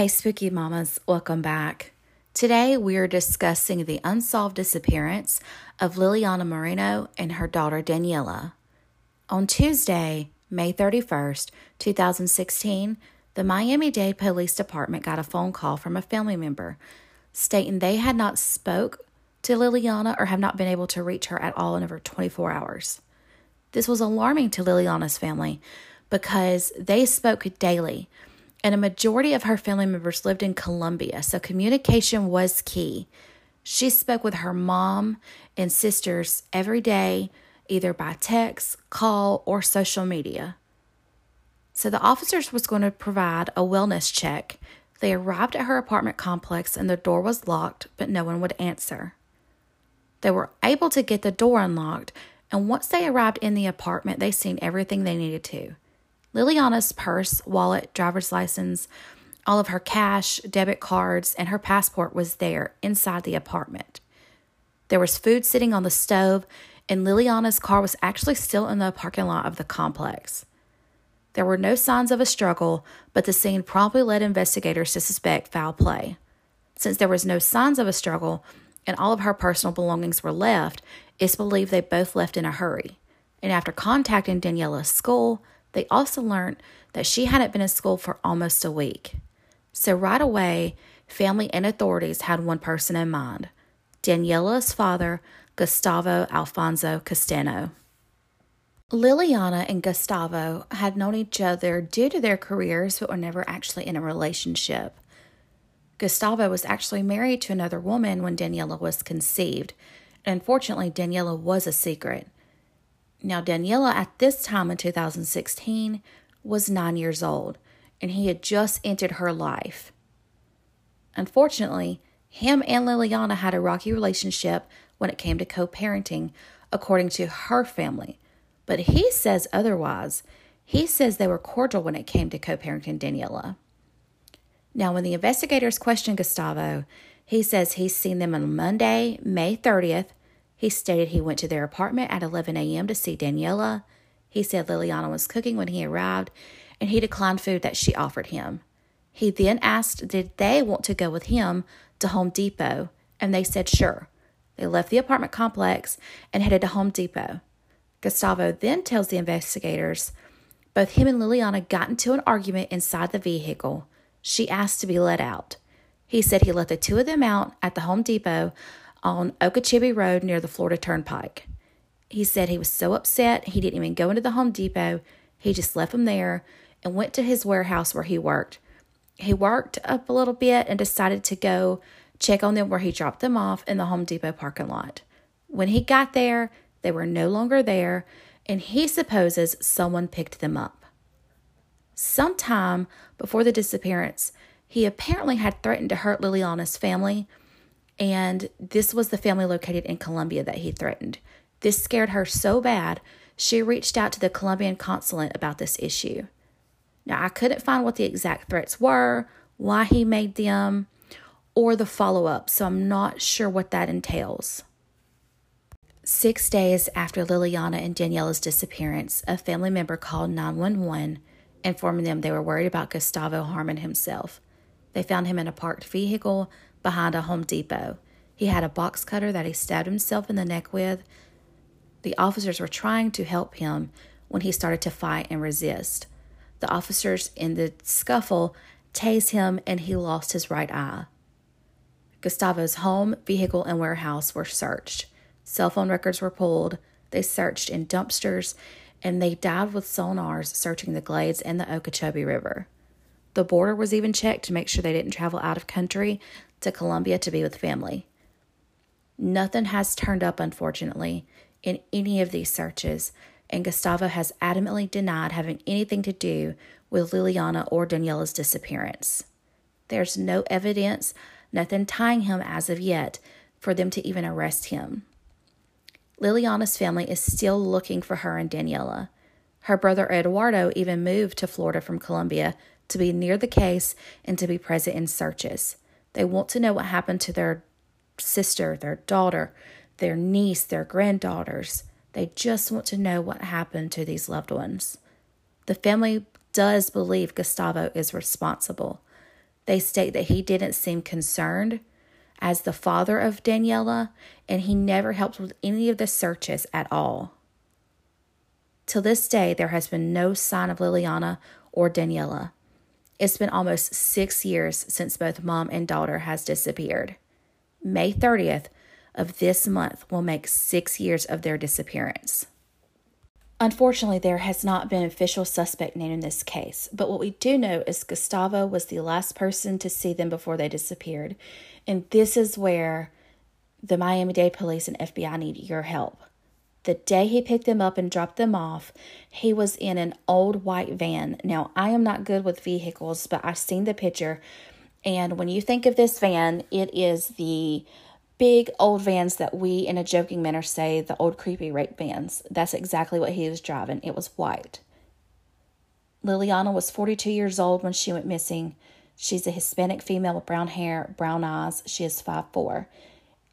Hey, Spooky Mamas, welcome back. Today we are discussing the unsolved disappearance of Liliana Moreno and her daughter Daniela. On Tuesday, May 31st, 2016, the Miami Dade Police Department got a phone call from a family member stating they had not spoke to Liliana or have not been able to reach her at all in over 24 hours. This was alarming to Liliana's family because they spoke daily and a majority of her family members lived in Colombia, so communication was key. She spoke with her mom and sisters every day, either by text, call, or social media. So the officers was going to provide a wellness check. They arrived at her apartment complex and the door was locked, but no one would answer. They were able to get the door unlocked, and once they arrived in the apartment, they seen everything they needed to. Liliana's purse, wallet, driver's license, all of her cash, debit cards, and her passport was there inside the apartment. There was food sitting on the stove, and Liliana's car was actually still in the parking lot of the complex. There were no signs of a struggle, but the scene probably led investigators to suspect foul play. Since there was no signs of a struggle and all of her personal belongings were left, it's believed they both left in a hurry. And after contacting Daniela's school, they also learned that she hadn't been in school for almost a week. So, right away, family and authorities had one person in mind Daniela's father, Gustavo Alfonso Castano. Liliana and Gustavo had known each other due to their careers, but were never actually in a relationship. Gustavo was actually married to another woman when Daniela was conceived. Unfortunately, Daniela was a secret. Now, Daniela at this time in 2016 was nine years old, and he had just entered her life. Unfortunately, him and Liliana had a rocky relationship when it came to co parenting, according to her family. But he says otherwise. He says they were cordial when it came to co parenting Daniela. Now, when the investigators questioned Gustavo, he says he's seen them on Monday, May 30th, he stated he went to their apartment at 11 a.m. to see Daniela. He said Liliana was cooking when he arrived, and he declined food that she offered him. He then asked did they want to go with him to Home Depot, and they said sure. They left the apartment complex and headed to Home Depot. Gustavo then tells the investigators both him and Liliana got into an argument inside the vehicle. She asked to be let out. He said he let the two of them out at the Home Depot on Okeechobee Road near the Florida Turnpike. He said he was so upset he didn't even go into the Home Depot. He just left them there and went to his warehouse where he worked. He worked up a little bit and decided to go check on them where he dropped them off in the Home Depot parking lot. When he got there, they were no longer there, and he supposes someone picked them up. Sometime before the disappearance, he apparently had threatened to hurt Liliana's family and this was the family located in Colombia that he threatened. This scared her so bad, she reached out to the Colombian consulate about this issue. Now, I couldn't find what the exact threats were, why he made them, or the follow up, so I'm not sure what that entails. Six days after Liliana and Daniela's disappearance, a family member called 911, informing them they were worried about Gustavo harming himself. They found him in a parked vehicle behind a Home Depot. He had a box cutter that he stabbed himself in the neck with. The officers were trying to help him when he started to fight and resist. The officers in the scuffle tased him and he lost his right eye. Gustavo's home, vehicle, and warehouse were searched. Cell phone records were pulled. They searched in dumpsters and they dived with sonars searching the glades and the Okeechobee River. The border was even checked to make sure they didn't travel out of country to Colombia to be with family. Nothing has turned up, unfortunately, in any of these searches, and Gustavo has adamantly denied having anything to do with Liliana or Daniela's disappearance. There's no evidence, nothing tying him as of yet, for them to even arrest him. Liliana's family is still looking for her and Daniela. Her brother Eduardo even moved to Florida from Colombia to be near the case and to be present in searches. They want to know what happened to their sister, their daughter, their niece, their granddaughters. They just want to know what happened to these loved ones. The family does believe Gustavo is responsible. They state that he didn't seem concerned as the father of Daniela, and he never helped with any of the searches at all. Till this day, there has been no sign of Liliana or Daniela. It's been almost six years since both mom and daughter has disappeared. May 30th of this month will make six years of their disappearance. Unfortunately, there has not been official suspect named in this case, but what we do know is Gustavo was the last person to see them before they disappeared. And this is where the Miami Dade police and FBI need your help. The day he picked them up and dropped them off, he was in an old white van. Now, I am not good with vehicles, but I've seen the picture. And when you think of this van, it is the big old vans that we, in a joking manner, say the old creepy rape vans. That's exactly what he was driving. It was white. Liliana was 42 years old when she went missing. She's a Hispanic female with brown hair, brown eyes. She is 5'4.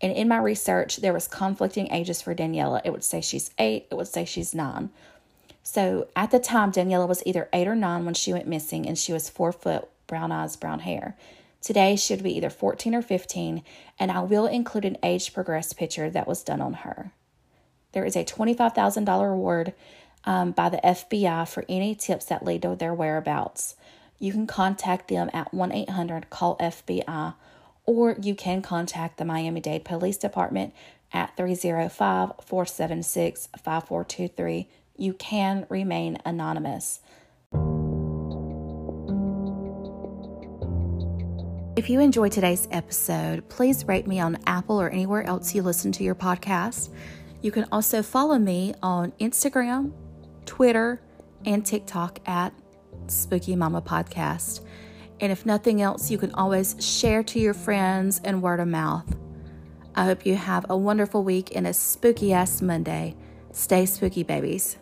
And in my research, there was conflicting ages for Daniela. It would say she's eight, it would say she's nine. So at the time, Daniela was either eight or nine when she went missing, and she was four foot, brown eyes, brown hair. Today, she would be either 14 or 15, and I will include an age progressed picture that was done on her. There is a $25,000 reward um, by the FBI for any tips that lead to their whereabouts. You can contact them at 1 800 CALL FBI or you can contact the Miami Dade Police Department at 305 476 5423. You can remain anonymous. If you enjoyed today's episode, please rate me on Apple or anywhere else you listen to your podcast. You can also follow me on Instagram, Twitter, and TikTok at Spooky Mama Podcast. And if nothing else, you can always share to your friends and word of mouth. I hope you have a wonderful week and a spooky ass Monday. Stay spooky, babies.